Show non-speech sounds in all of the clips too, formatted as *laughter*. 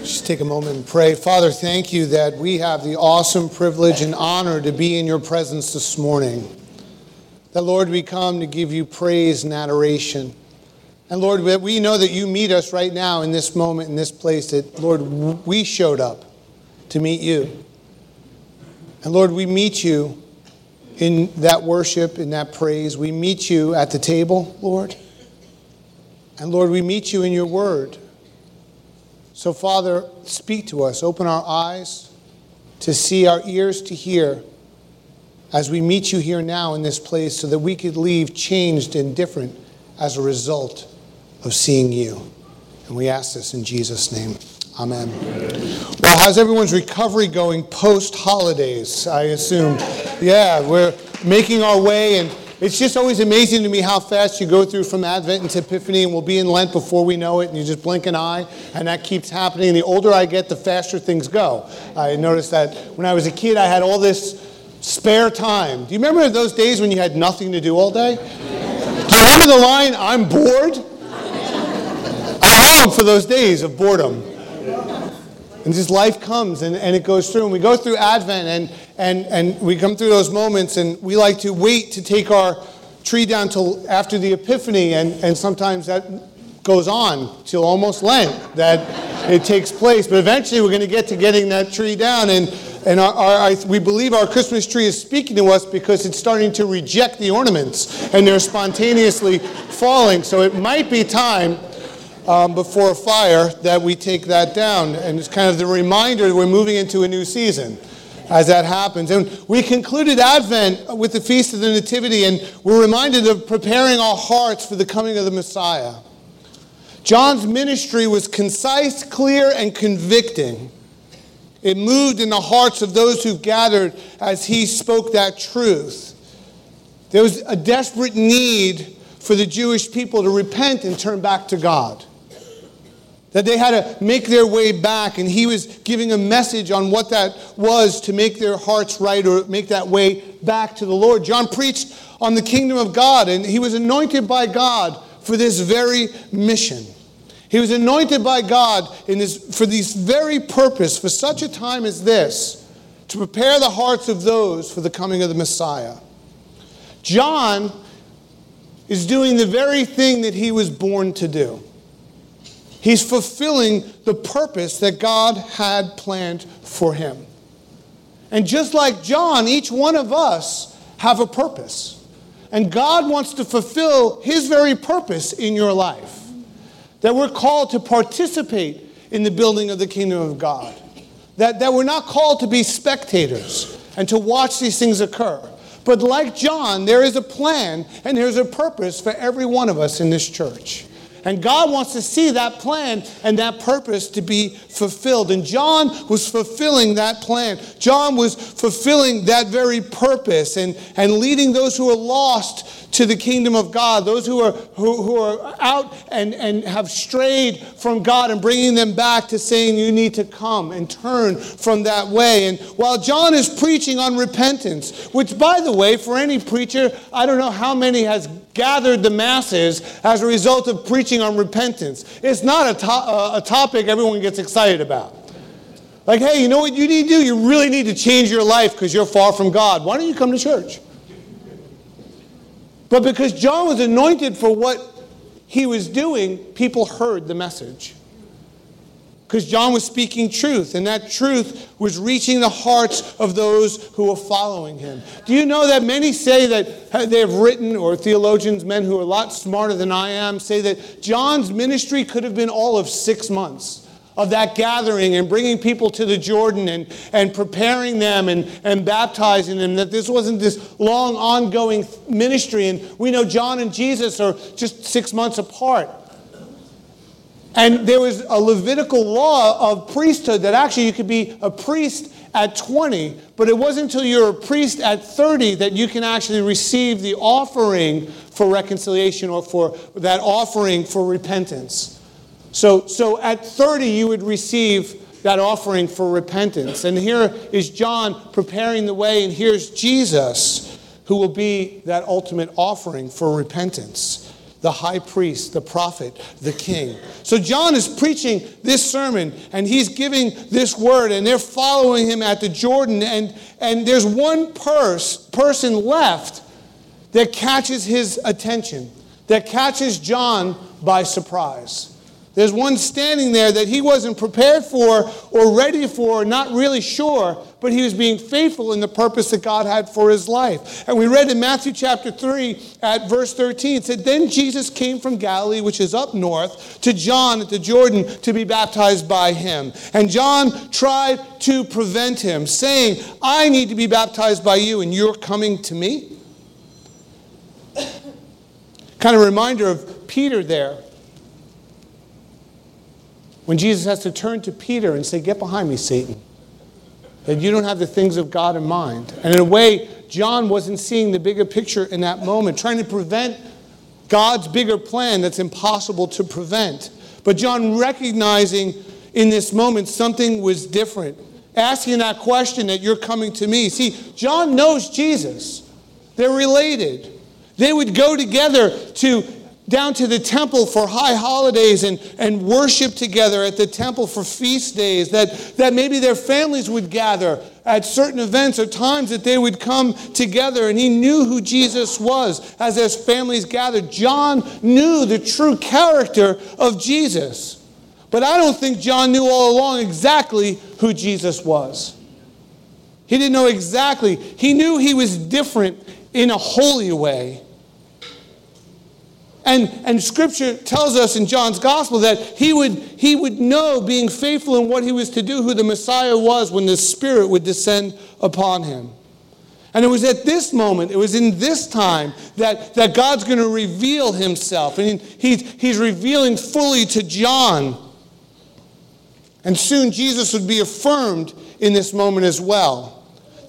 Just take a moment and pray. Father, thank you that we have the awesome privilege and honor to be in your presence this morning. That, Lord, we come to give you praise and adoration. And Lord, we know that you meet us right now in this moment, in this place, that, Lord, we showed up to meet you. And Lord, we meet you in that worship, in that praise. We meet you at the table, Lord. And Lord, we meet you in your word. So, Father, speak to us. Open our eyes to see, our ears to hear as we meet you here now in this place so that we could leave changed and different as a result of seeing you. And we ask this in Jesus' name. Amen. Well, how's everyone's recovery going post holidays? I assume. Yeah, we're making our way and it's just always amazing to me how fast you go through from Advent into Epiphany, and we'll be in Lent before we know it, and you just blink an eye, and that keeps happening. And the older I get, the faster things go. I noticed that when I was a kid, I had all this spare time. Do you remember those days when you had nothing to do all day? Do you remember the line, I'm bored? I long for those days of boredom. And just life comes and, and it goes through. And we go through Advent and, and, and we come through those moments and we like to wait to take our tree down till after the Epiphany. And, and sometimes that goes on till almost Lent that it takes place. But eventually we're going to get to getting that tree down. And, and our, our, we believe our Christmas tree is speaking to us because it's starting to reject the ornaments and they're spontaneously falling. So it might be time um, before a fire that we take that down. And it's kind of the reminder that we're moving into a new season as that happens. And we concluded Advent with the Feast of the Nativity, and we're reminded of preparing our hearts for the coming of the Messiah. John's ministry was concise, clear, and convicting. It moved in the hearts of those who gathered as he spoke that truth. There was a desperate need for the Jewish people to repent and turn back to God that they had to make their way back, and he was giving a message on what that was to make their hearts right or make that way back to the Lord. John preached on the kingdom of God, and he was anointed by God for this very mission. He was anointed by God in this, for this very purpose, for such a time as this, to prepare the hearts of those for the coming of the Messiah. John is doing the very thing that he was born to do. He's fulfilling the purpose that God had planned for him. And just like John, each one of us have a purpose. And God wants to fulfill his very purpose in your life. That we're called to participate in the building of the kingdom of God. That, that we're not called to be spectators and to watch these things occur. But like John, there is a plan and there's a purpose for every one of us in this church. And God wants to see that plan and that purpose to be fulfilled. And John was fulfilling that plan. John was fulfilling that very purpose and, and leading those who are lost to the kingdom of God, those who are, who, who are out and, and have strayed from God and bringing them back to saying, You need to come and turn from that way. And while John is preaching on repentance, which, by the way, for any preacher, I don't know how many has gathered the masses as a result of preaching on repentance. It's not a, to- uh, a topic everyone gets excited about. Like, hey, you know what you need to do? You really need to change your life because you're far from God. Why don't you come to church? But because John was anointed for what he was doing, people heard the message. Because John was speaking truth, and that truth was reaching the hearts of those who were following him. Do you know that many say that they have written, or theologians, men who are a lot smarter than I am, say that John's ministry could have been all of six months? of that gathering and bringing people to the Jordan and, and preparing them and, and baptizing them, that this wasn't this long ongoing ministry. And we know John and Jesus are just six months apart. And there was a Levitical law of priesthood that actually you could be a priest at 20, but it wasn't until you're a priest at 30 that you can actually receive the offering for reconciliation or for that offering for repentance. So, so at 30, you would receive that offering for repentance. And here is John preparing the way, and here's Jesus who will be that ultimate offering for repentance. The high priest, the prophet, the king. So John is preaching this sermon and he's giving this word, and they're following him at the Jordan. And, and there's one pers- person left that catches his attention, that catches John by surprise. There's one standing there that he wasn't prepared for or ready for, not really sure, but he was being faithful in the purpose that God had for his life. And we read in Matthew chapter 3 at verse 13, it said, Then Jesus came from Galilee, which is up north, to John at the Jordan to be baptized by him. And John tried to prevent him, saying, I need to be baptized by you, and you're coming to me? *coughs* kind of reminder of Peter there when Jesus has to turn to Peter and say, Get behind me, Satan. That you don't have the things of God in mind. And in a way, John wasn't seeing the bigger picture in that moment, trying to prevent God's bigger plan that's impossible to prevent. But John recognizing in this moment something was different, asking that question that you're coming to me. See, John knows Jesus, they're related. They would go together to down to the temple for high holidays and, and worship together at the temple for feast days, that, that maybe their families would gather at certain events or times that they would come together. And he knew who Jesus was as his families gathered. John knew the true character of Jesus. But I don't think John knew all along exactly who Jesus was. He didn't know exactly. He knew he was different in a holy way. And, and scripture tells us in John's gospel that he would, he would know, being faithful in what he was to do, who the Messiah was when the Spirit would descend upon him. And it was at this moment, it was in this time that, that God's going to reveal himself. And he's, he's revealing fully to John. And soon Jesus would be affirmed in this moment as well.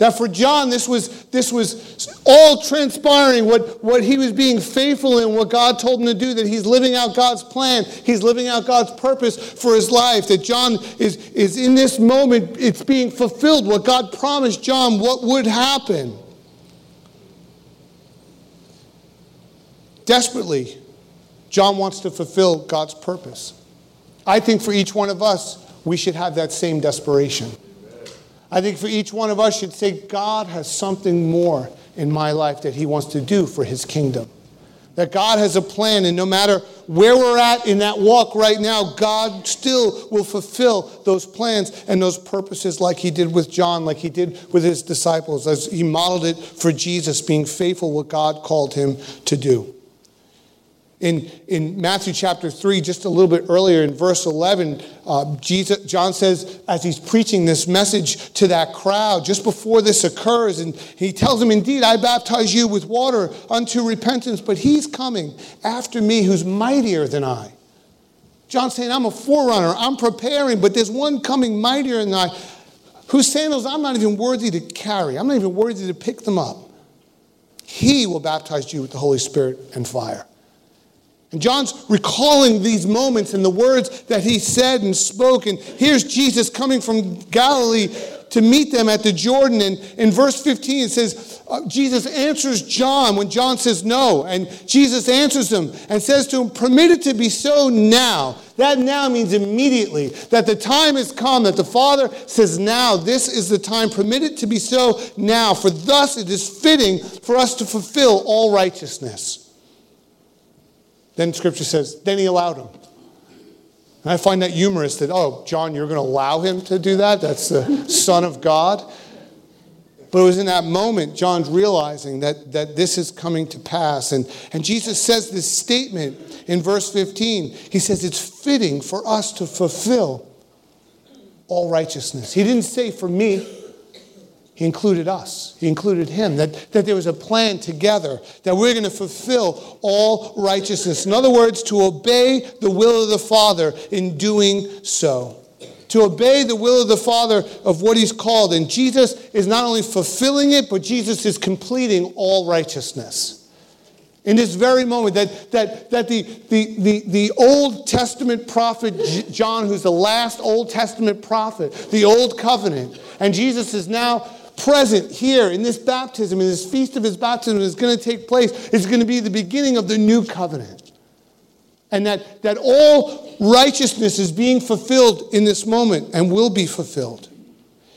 That for John, this was, this was all transpiring, what, what he was being faithful in, what God told him to do, that he's living out God's plan, he's living out God's purpose for his life, that John is, is in this moment, it's being fulfilled, what God promised John, what would happen. Desperately, John wants to fulfill God's purpose. I think for each one of us, we should have that same desperation. I think for each one of us should say, God has something more in my life that He wants to do for His kingdom. That God has a plan, and no matter where we're at in that walk right now, God still will fulfill those plans and those purposes like He did with John, like He did with His disciples, as He modeled it for Jesus, being faithful what God called Him to do. In, in Matthew chapter 3, just a little bit earlier in verse 11, uh, Jesus, John says, as he's preaching this message to that crowd, just before this occurs, and he tells them, Indeed, I baptize you with water unto repentance, but he's coming after me who's mightier than I. John's saying, I'm a forerunner, I'm preparing, but there's one coming mightier than I, whose sandals I'm not even worthy to carry, I'm not even worthy to pick them up. He will baptize you with the Holy Spirit and fire. And John's recalling these moments and the words that he said and spoke. And here's Jesus coming from Galilee to meet them at the Jordan. And in verse 15, it says, uh, Jesus answers John when John says no. And Jesus answers him and says to him, Permit it to be so now. That now means immediately, that the time has come, that the Father says, Now, this is the time. Permit it to be so now. For thus it is fitting for us to fulfill all righteousness. Then scripture says, then he allowed him. And I find that humorous that, oh, John, you're going to allow him to do that? That's the Son of God. But it was in that moment, John's realizing that, that this is coming to pass. And, and Jesus says this statement in verse 15. He says, It's fitting for us to fulfill all righteousness. He didn't say for me, he included us. He included him. That, that there was a plan together, that we're going to fulfill all righteousness. In other words, to obey the will of the Father in doing so. To obey the will of the Father of what He's called. And Jesus is not only fulfilling it, but Jesus is completing all righteousness. In this very moment, that, that, that the, the, the, the Old Testament prophet John, who's the last Old Testament prophet, the Old Covenant, and Jesus is now present here in this baptism, in this feast of his baptism is going to take place. It's going to be the beginning of the new covenant. and that, that all righteousness is being fulfilled in this moment and will be fulfilled.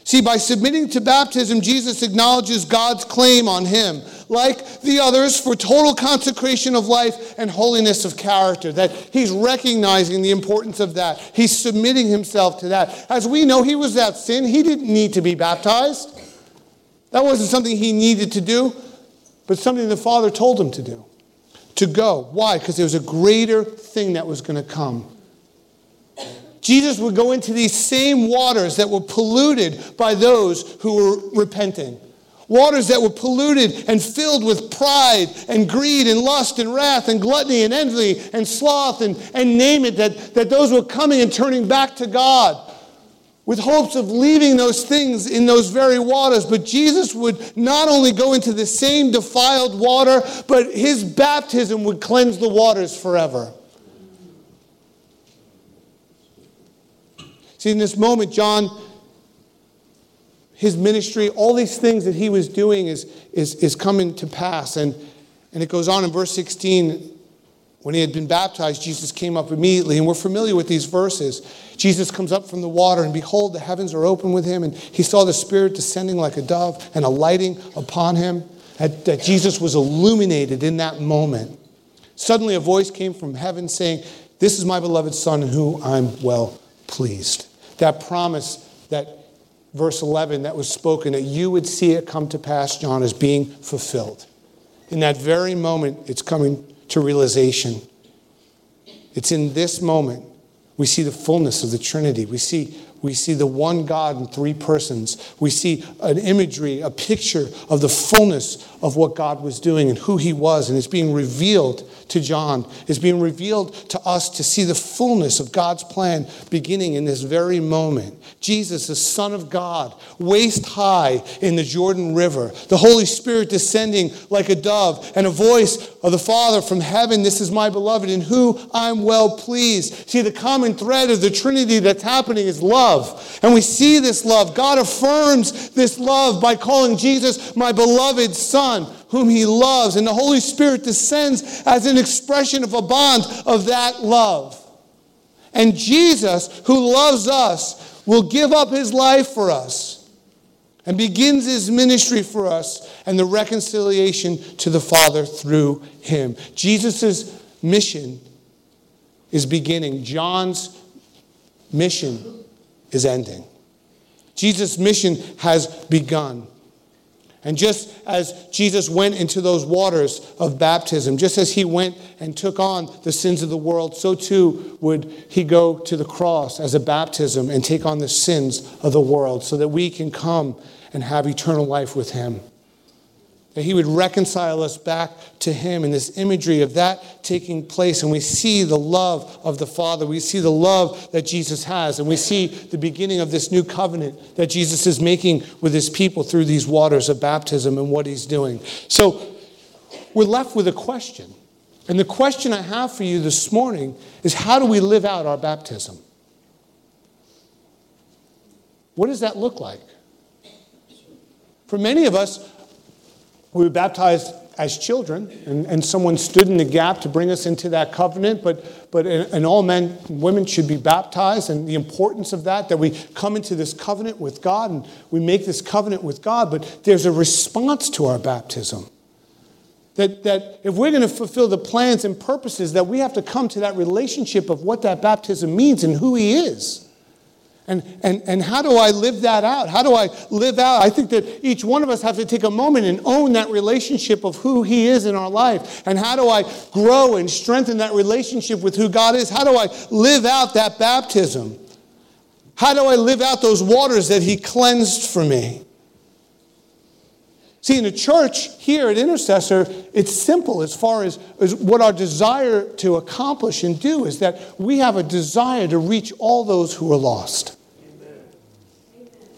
See, by submitting to baptism, Jesus acknowledges God's claim on him, like the others, for total consecration of life and holiness of character. That he's recognizing the importance of that. He's submitting himself to that. As we know, he was that sin. He didn't need to be baptized. That wasn't something he needed to do, but something the Father told him to do. To go. Why? Because there was a greater thing that was going to come. Jesus would go into these same waters that were polluted by those who were repenting. Waters that were polluted and filled with pride and greed and lust and wrath and gluttony and envy and sloth and, and name it, that, that those were coming and turning back to God with hopes of leaving those things in those very waters. But Jesus would not only go into the same defiled water, but his baptism would cleanse the waters forever. See, in this moment, John, his ministry, all these things that he was doing is, is, is coming to pass. And, and it goes on in verse 16 when he had been baptized, Jesus came up immediately, and we're familiar with these verses. Jesus comes up from the water, and behold, the heavens are open with him, and he saw the Spirit descending like a dove and alighting upon him. That, that Jesus was illuminated in that moment. Suddenly, a voice came from heaven saying, This is my beloved Son, in whom I'm well pleased that promise that verse 11 that was spoken that you would see it come to pass, John, is being fulfilled. In that very moment, it's coming to realization. It's in this moment we see the fullness of the Trinity. We see we see the one God in three persons. We see an imagery, a picture of the fullness of what God was doing and who he was. And it's being revealed to John. It's being revealed to us to see the fullness of God's plan beginning in this very moment. Jesus, the Son of God, waist high in the Jordan River, the Holy Spirit descending like a dove, and a voice of the Father from heaven This is my beloved, in whom I'm well pleased. See, the common thread of the Trinity that's happening is love love. And we see this love. God affirms this love by calling Jesus my beloved Son, whom he loves. And the Holy Spirit descends as an expression of a bond of that love. And Jesus, who loves us, will give up his life for us and begins his ministry for us and the reconciliation to the Father through him. Jesus' mission is beginning. John's mission is ending. Jesus' mission has begun. And just as Jesus went into those waters of baptism, just as he went and took on the sins of the world, so too would he go to the cross as a baptism and take on the sins of the world so that we can come and have eternal life with him that he would reconcile us back to him in this imagery of that taking place. And we see the love of the Father. We see the love that Jesus has. And we see the beginning of this new covenant that Jesus is making with his people through these waters of baptism and what he's doing. So we're left with a question. And the question I have for you this morning is how do we live out our baptism? What does that look like? For many of us, we were baptized as children, and, and someone stood in the gap to bring us into that covenant. But, but and all men women should be baptized, and the importance of that, that we come into this covenant with God and we make this covenant with God. But there's a response to our baptism. That, that if we're going to fulfill the plans and purposes, that we have to come to that relationship of what that baptism means and who He is. And, and, and how do I live that out? How do I live out? I think that each one of us have to take a moment and own that relationship of who He is in our life. And how do I grow and strengthen that relationship with who God is? How do I live out that baptism? How do I live out those waters that He cleansed for me? See, in the church here at Intercessor, it's simple as far as, as what our desire to accomplish and do is that we have a desire to reach all those who are lost.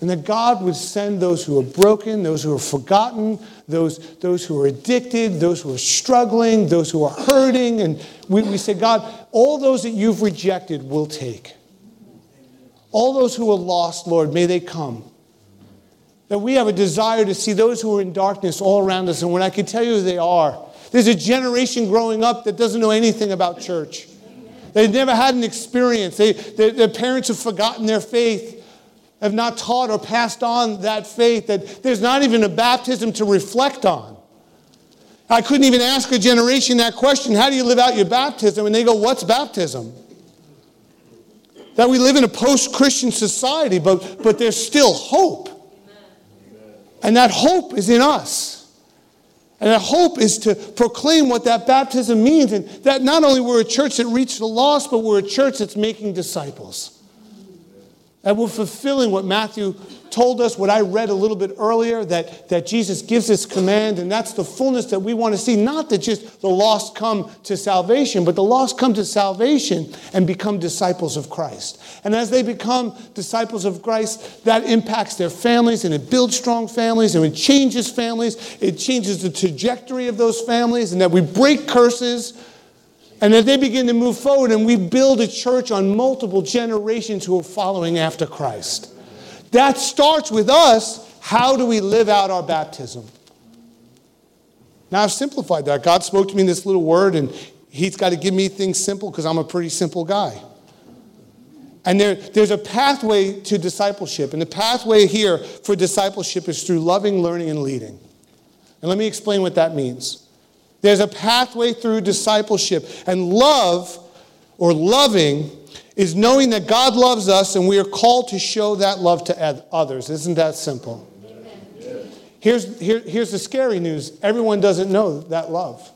And that God would send those who are broken, those who are forgotten, those, those who are addicted, those who are struggling, those who are hurting. And we, we say, God, all those that you've rejected will take. All those who are lost, Lord, may they come. That we have a desire to see those who are in darkness all around us. And when I can tell you who they are, there's a generation growing up that doesn't know anything about church. They've never had an experience. They, they, their parents have forgotten their faith, have not taught or passed on that faith, that there's not even a baptism to reflect on. I couldn't even ask a generation that question how do you live out your baptism? And they go, What's baptism? That we live in a post Christian society, but, but there's still hope. And that hope is in us. And that hope is to proclaim what that baptism means. And that not only we're a church that reached the lost, but we're a church that's making disciples. And we're fulfilling what Matthew told us, what I read a little bit earlier, that, that Jesus gives this command, and that's the fullness that we want to see. Not that just the lost come to salvation, but the lost come to salvation and become disciples of Christ. And as they become disciples of Christ, that impacts their families and it builds strong families and it changes families. It changes the trajectory of those families, and that we break curses. And that they begin to move forward, and we build a church on multiple generations who are following after Christ. That starts with us. How do we live out our baptism? Now, I've simplified that. God spoke to me in this little word, and He's got to give me things simple because I'm a pretty simple guy. And there, there's a pathway to discipleship. And the pathway here for discipleship is through loving, learning, and leading. And let me explain what that means. There's a pathway through discipleship. And love or loving is knowing that God loves us and we are called to show that love to others. Isn't that simple? Here's, here, here's the scary news everyone doesn't know that love.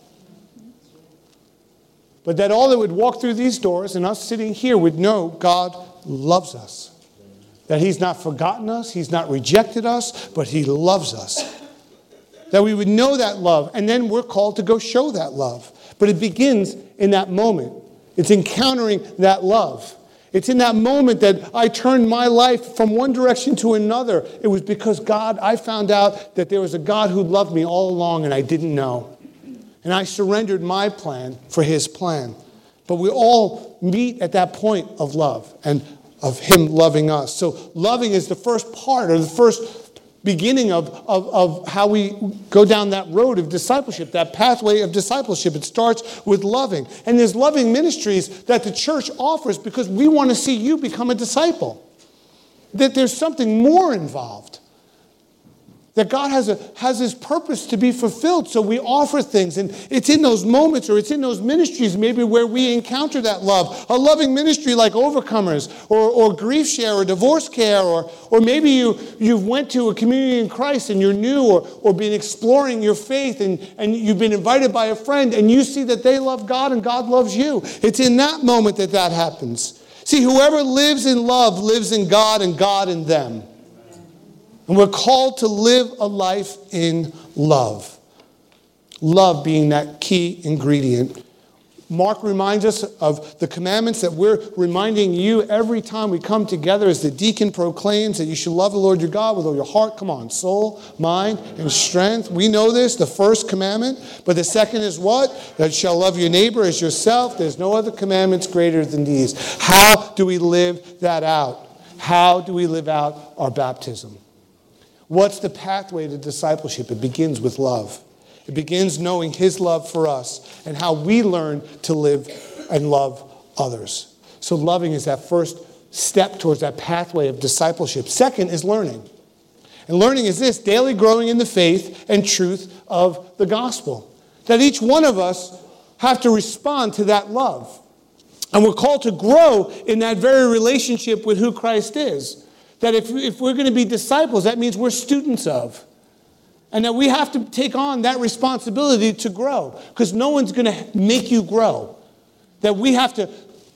But that all that would walk through these doors and us sitting here would know God loves us. That He's not forgotten us, He's not rejected us, but He loves us. That we would know that love, and then we're called to go show that love. But it begins in that moment it's encountering that love. It's in that moment that I turned my life from one direction to another. It was because God, I found out that there was a God who loved me all along and I didn't know. And I surrendered my plan for his plan. But we all meet at that point of love and of him loving us. So loving is the first part or the first beginning of, of, of how we go down that road of discipleship, that pathway of discipleship. It starts with loving. And there's loving ministries that the church offers because we want to see you become a disciple. That there's something more involved that God has, a, has his purpose to be fulfilled. So we offer things. And it's in those moments or it's in those ministries maybe where we encounter that love. A loving ministry like Overcomers or, or Grief Share or Divorce Care or, or maybe you, you've went to a community in Christ and you're new or, or been exploring your faith and, and you've been invited by a friend and you see that they love God and God loves you. It's in that moment that that happens. See, whoever lives in love lives in God and God in them. And we're called to live a life in love. Love being that key ingredient. Mark reminds us of the commandments that we're reminding you every time we come together as the deacon proclaims that you should love the Lord your God with all your heart, come on, soul, mind, and strength. We know this, the first commandment. But the second is what? That shall love your neighbor as yourself. There's no other commandments greater than these. How do we live that out? How do we live out our baptism? What's the pathway to discipleship? It begins with love. It begins knowing His love for us and how we learn to live and love others. So, loving is that first step towards that pathway of discipleship. Second is learning. And learning is this daily growing in the faith and truth of the gospel. That each one of us have to respond to that love. And we're called to grow in that very relationship with who Christ is. That if, if we're going to be disciples, that means we're students of. And that we have to take on that responsibility to grow because no one's going to make you grow. That we have to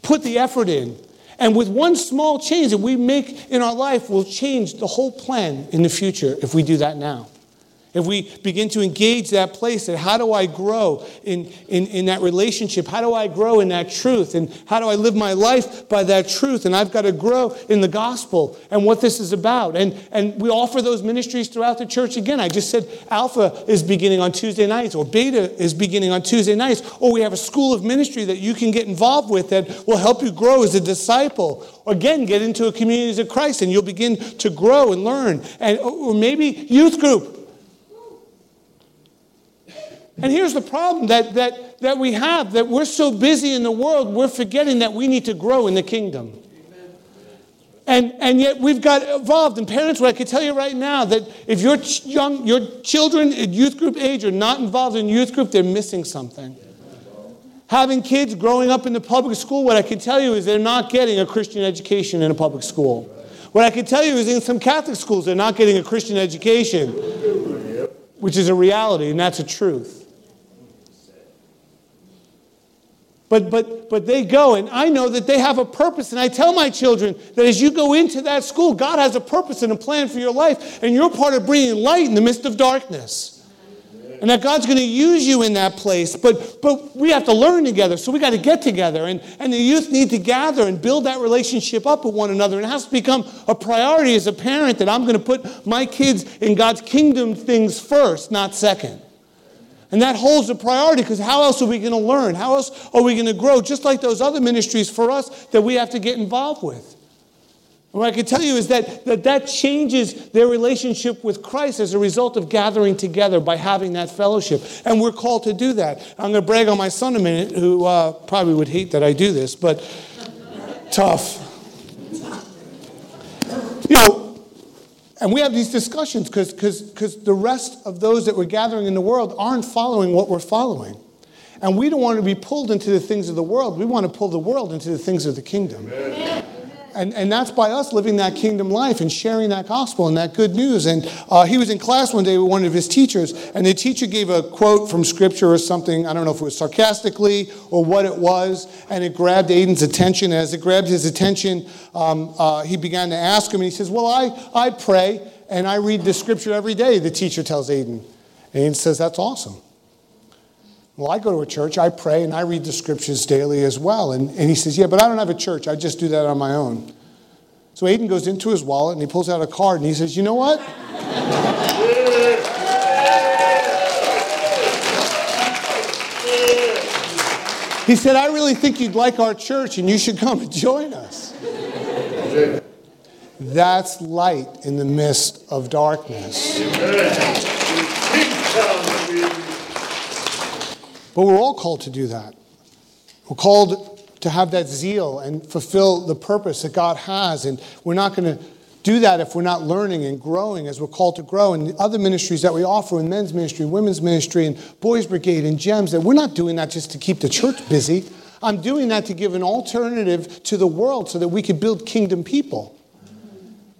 put the effort in. And with one small change that we make in our life will change the whole plan in the future if we do that now. If we begin to engage that place that how do I grow in, in, in that relationship? How do I grow in that truth? And how do I live my life by that truth? And I've got to grow in the gospel and what this is about. And, and we offer those ministries throughout the church again. I just said Alpha is beginning on Tuesday nights, or Beta is beginning on Tuesday nights, or we have a school of ministry that you can get involved with that will help you grow as a disciple. Again, get into a community of Christ and you'll begin to grow and learn. And or maybe youth group And here's the problem that, that, that we have that we're so busy in the world, we're forgetting that we need to grow in the kingdom. And, and yet we've got involved. And parents, what I can tell you right now that if your young your children at youth group age are not involved in youth group, they're missing something. Having kids growing up in the public school, what I can tell you is they're not getting a Christian education in a public school. What I can tell you is in some Catholic schools, they're not getting a Christian education, which is a reality, and that's a truth. But, but, but they go, and I know that they have a purpose. And I tell my children that as you go into that school, God has a purpose and a plan for your life, and you're part of bringing light in the midst of darkness. And that God's going to use you in that place. But, but we have to learn together, so we got to get together. And, and the youth need to gather and build that relationship up with one another. And it has to become a priority as a parent that I'm going to put my kids in God's kingdom things first, not second. And that holds a priority because how else are we going to learn? How else are we going to grow? Just like those other ministries for us that we have to get involved with. And what I can tell you is that, that that changes their relationship with Christ as a result of gathering together by having that fellowship. And we're called to do that. I'm going to brag on my son a minute, who uh, probably would hate that I do this, but *laughs* tough. You know, and we have these discussions because the rest of those that we're gathering in the world aren't following what we're following. And we don't want to be pulled into the things of the world. We want to pull the world into the things of the kingdom. Amen. And, and that's by us living that kingdom life and sharing that gospel and that good news. And uh, he was in class one day with one of his teachers, and the teacher gave a quote from scripture or something. I don't know if it was sarcastically or what it was, and it grabbed Aiden's attention. As it grabbed his attention, um, uh, he began to ask him, and he says, Well, I, I pray and I read the scripture every day, the teacher tells Aiden. Aiden says, That's awesome. Well, I go to a church, I pray, and I read the scriptures daily as well. And, and he says, Yeah, but I don't have a church. I just do that on my own. So Aiden goes into his wallet and he pulls out a card and he says, You know what? he said, I really think you'd like our church and you should come and join us. That's light in the midst of darkness. But we're all called to do that. We're called to have that zeal and fulfill the purpose that God has. And we're not going to do that if we're not learning and growing as we're called to grow. And the other ministries that we offer in men's ministry, women's ministry, and boys' brigade and GEMS, that we're not doing that just to keep the church busy. I'm doing that to give an alternative to the world so that we could build kingdom people.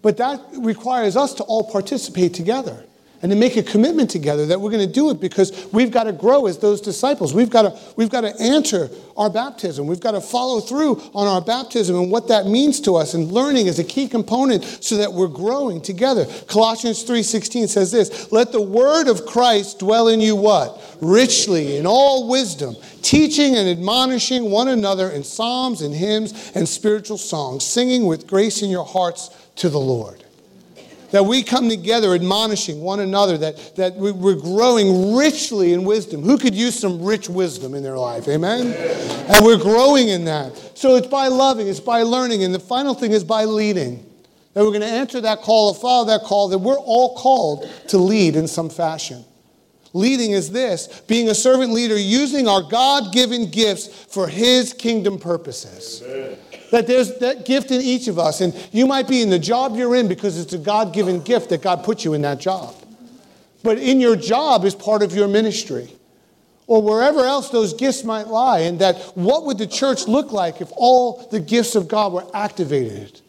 But that requires us to all participate together and to make a commitment together that we're going to do it because we've got to grow as those disciples. We've got to, we've got to answer our baptism. We've got to follow through on our baptism and what that means to us. And learning is a key component so that we're growing together. Colossians 3.16 says this, Let the word of Christ dwell in you what? Richly in all wisdom, teaching and admonishing one another in psalms and hymns and spiritual songs, singing with grace in your hearts to the Lord that we come together admonishing one another, that, that we're growing richly in wisdom. Who could use some rich wisdom in their life? Amen? And we're growing in that. So it's by loving, it's by learning, and the final thing is by leading. That we're going to answer that call, follow that call, that we're all called to lead in some fashion. Leading is this being a servant leader, using our God given gifts for His kingdom purposes. Amen that there's that gift in each of us. And you might be in the job you're in because it's a God given gift that God put you in that job. But in your job is part of your ministry or wherever else those gifts might lie. And that what would the church look like if all the gifts of God were activated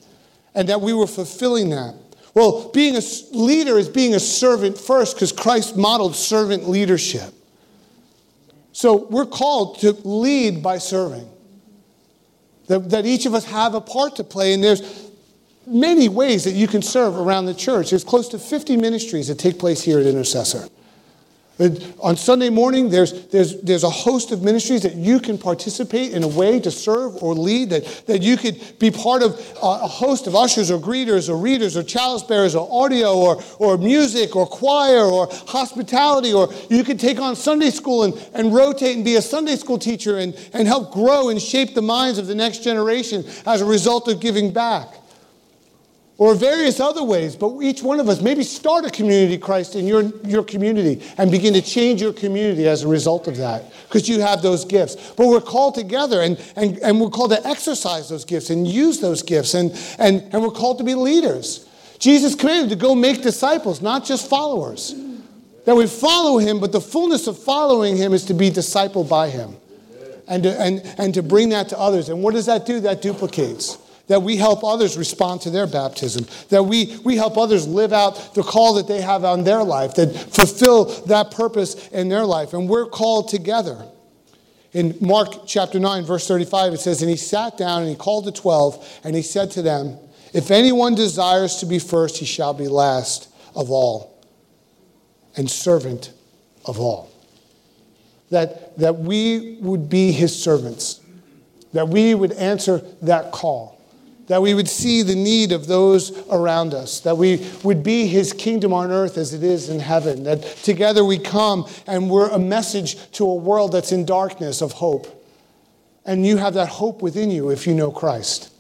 and that we were fulfilling that? Well, being a leader is being a servant first because Christ modeled servant leadership. So we're called to lead by serving. That, that each of us have a part to play, and there's many ways that you can serve around the church. There's close to 50 ministries that take place here at Intercessor. On Sunday morning, there's, there's, there's a host of ministries that you can participate in a way to serve or lead, that, that you could be part of a host of ushers or greeters or readers or chalice bearers or audio or, or music or choir or hospitality, or you could take on Sunday school and, and rotate and be a Sunday school teacher and, and help grow and shape the minds of the next generation as a result of giving back. Or various other ways, but each one of us maybe start a community Christ in your, your community and begin to change your community as a result of that because you have those gifts. But we're called together and, and, and we're called to exercise those gifts and use those gifts and, and, and we're called to be leaders. Jesus commanded to go make disciples, not just followers. That we follow him, but the fullness of following him is to be discipled by him and to, and, and to bring that to others. And what does that do? That duplicates that we help others respond to their baptism, that we, we help others live out the call that they have on their life, that fulfill that purpose in their life. And we're called together. In Mark chapter 9, verse 35, it says, And he sat down and he called the twelve, and he said to them, If anyone desires to be first, he shall be last of all, and servant of all. That, that we would be his servants, that we would answer that call that we would see the need of those around us, that we would be his kingdom on earth as it is in heaven, that together we come and we're a message to a world that's in darkness of hope. And you have that hope within you if you know Christ.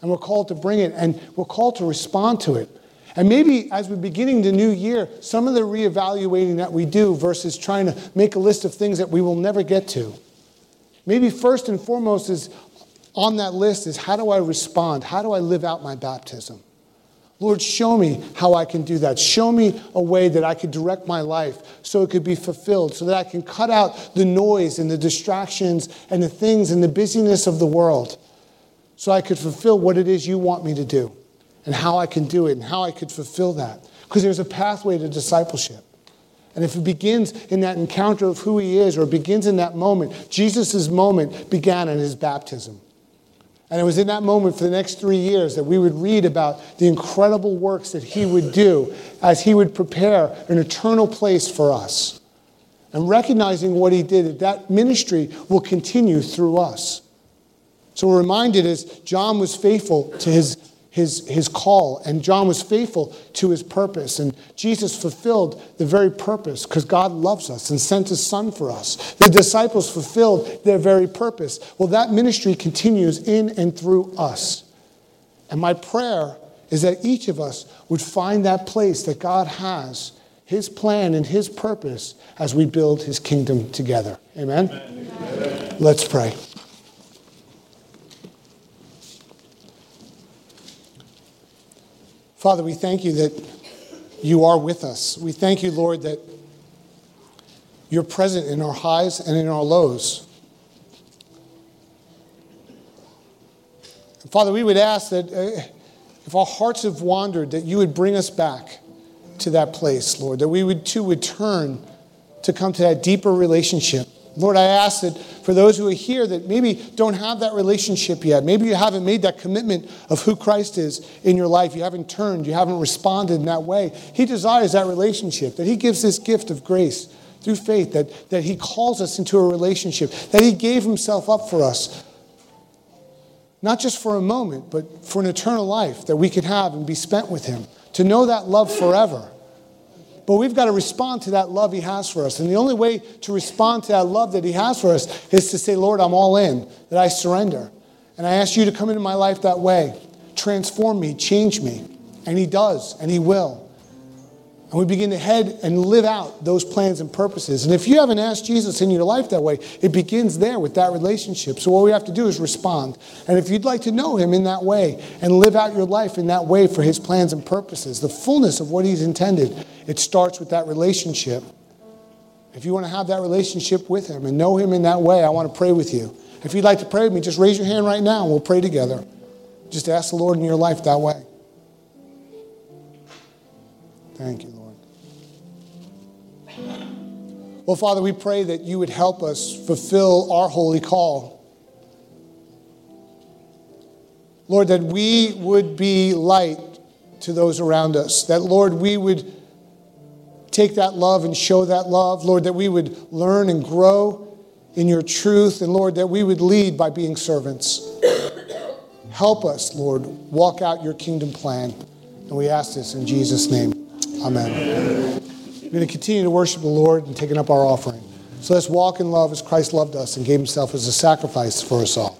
And we're called to bring it and we're called to respond to it. And maybe as we're beginning the new year, some of the reevaluating that we do versus trying to make a list of things that we will never get to. Maybe first and foremost is on that list is how do I respond? How do I live out my baptism? Lord, show me how I can do that. Show me a way that I could direct my life so it could be fulfilled, so that I can cut out the noise and the distractions and the things and the busyness of the world, so I could fulfill what it is you want me to do and how I can do it and how I could fulfill that. Because there's a pathway to discipleship. And if it begins in that encounter of who he is or begins in that moment, Jesus' moment began in his baptism. And it was in that moment for the next three years that we would read about the incredible works that he would do as he would prepare an eternal place for us. And recognizing what he did, that, ministry will continue through us. So we're reminded as John was faithful to his his, his call, and John was faithful to his purpose. And Jesus fulfilled the very purpose because God loves us and sent his son for us. The disciples fulfilled their very purpose. Well, that ministry continues in and through us. And my prayer is that each of us would find that place that God has, his plan and his purpose as we build his kingdom together. Amen? Amen. Let's pray. Father, we thank you that you are with us. We thank you, Lord, that you're present in our highs and in our lows. Father, we would ask that uh, if our hearts have wandered, that you would bring us back to that place, Lord, that we would too would turn to come to that deeper relationship Lord, I ask that for those who are here that maybe don't have that relationship yet, maybe you haven't made that commitment of who Christ is in your life, you haven't turned, you haven't responded in that way. He desires that relationship, that He gives this gift of grace through faith, that, that He calls us into a relationship, that He gave Himself up for us, not just for a moment, but for an eternal life that we could have and be spent with Him, to know that love forever. But we've got to respond to that love He has for us. And the only way to respond to that love that He has for us is to say, Lord, I'm all in, that I surrender. And I ask you to come into my life that way, transform me, change me. And He does, and He will. And we begin to head and live out those plans and purposes. And if you haven't asked Jesus in your life that way, it begins there with that relationship. So what we have to do is respond. And if you'd like to know him in that way and live out your life in that way for his plans and purposes, the fullness of what he's intended, it starts with that relationship. If you want to have that relationship with him and know him in that way, I want to pray with you. If you'd like to pray with me, just raise your hand right now and we'll pray together. Just ask the Lord in your life that way. Thank you, Well, Father, we pray that you would help us fulfill our holy call. Lord, that we would be light to those around us. That, Lord, we would take that love and show that love. Lord, that we would learn and grow in your truth. And, Lord, that we would lead by being servants. Help us, Lord, walk out your kingdom plan. And we ask this in Jesus' name. Amen. We're going to continue to worship the Lord and taking up our offering. So let's walk in love as Christ loved us and gave himself as a sacrifice for us all.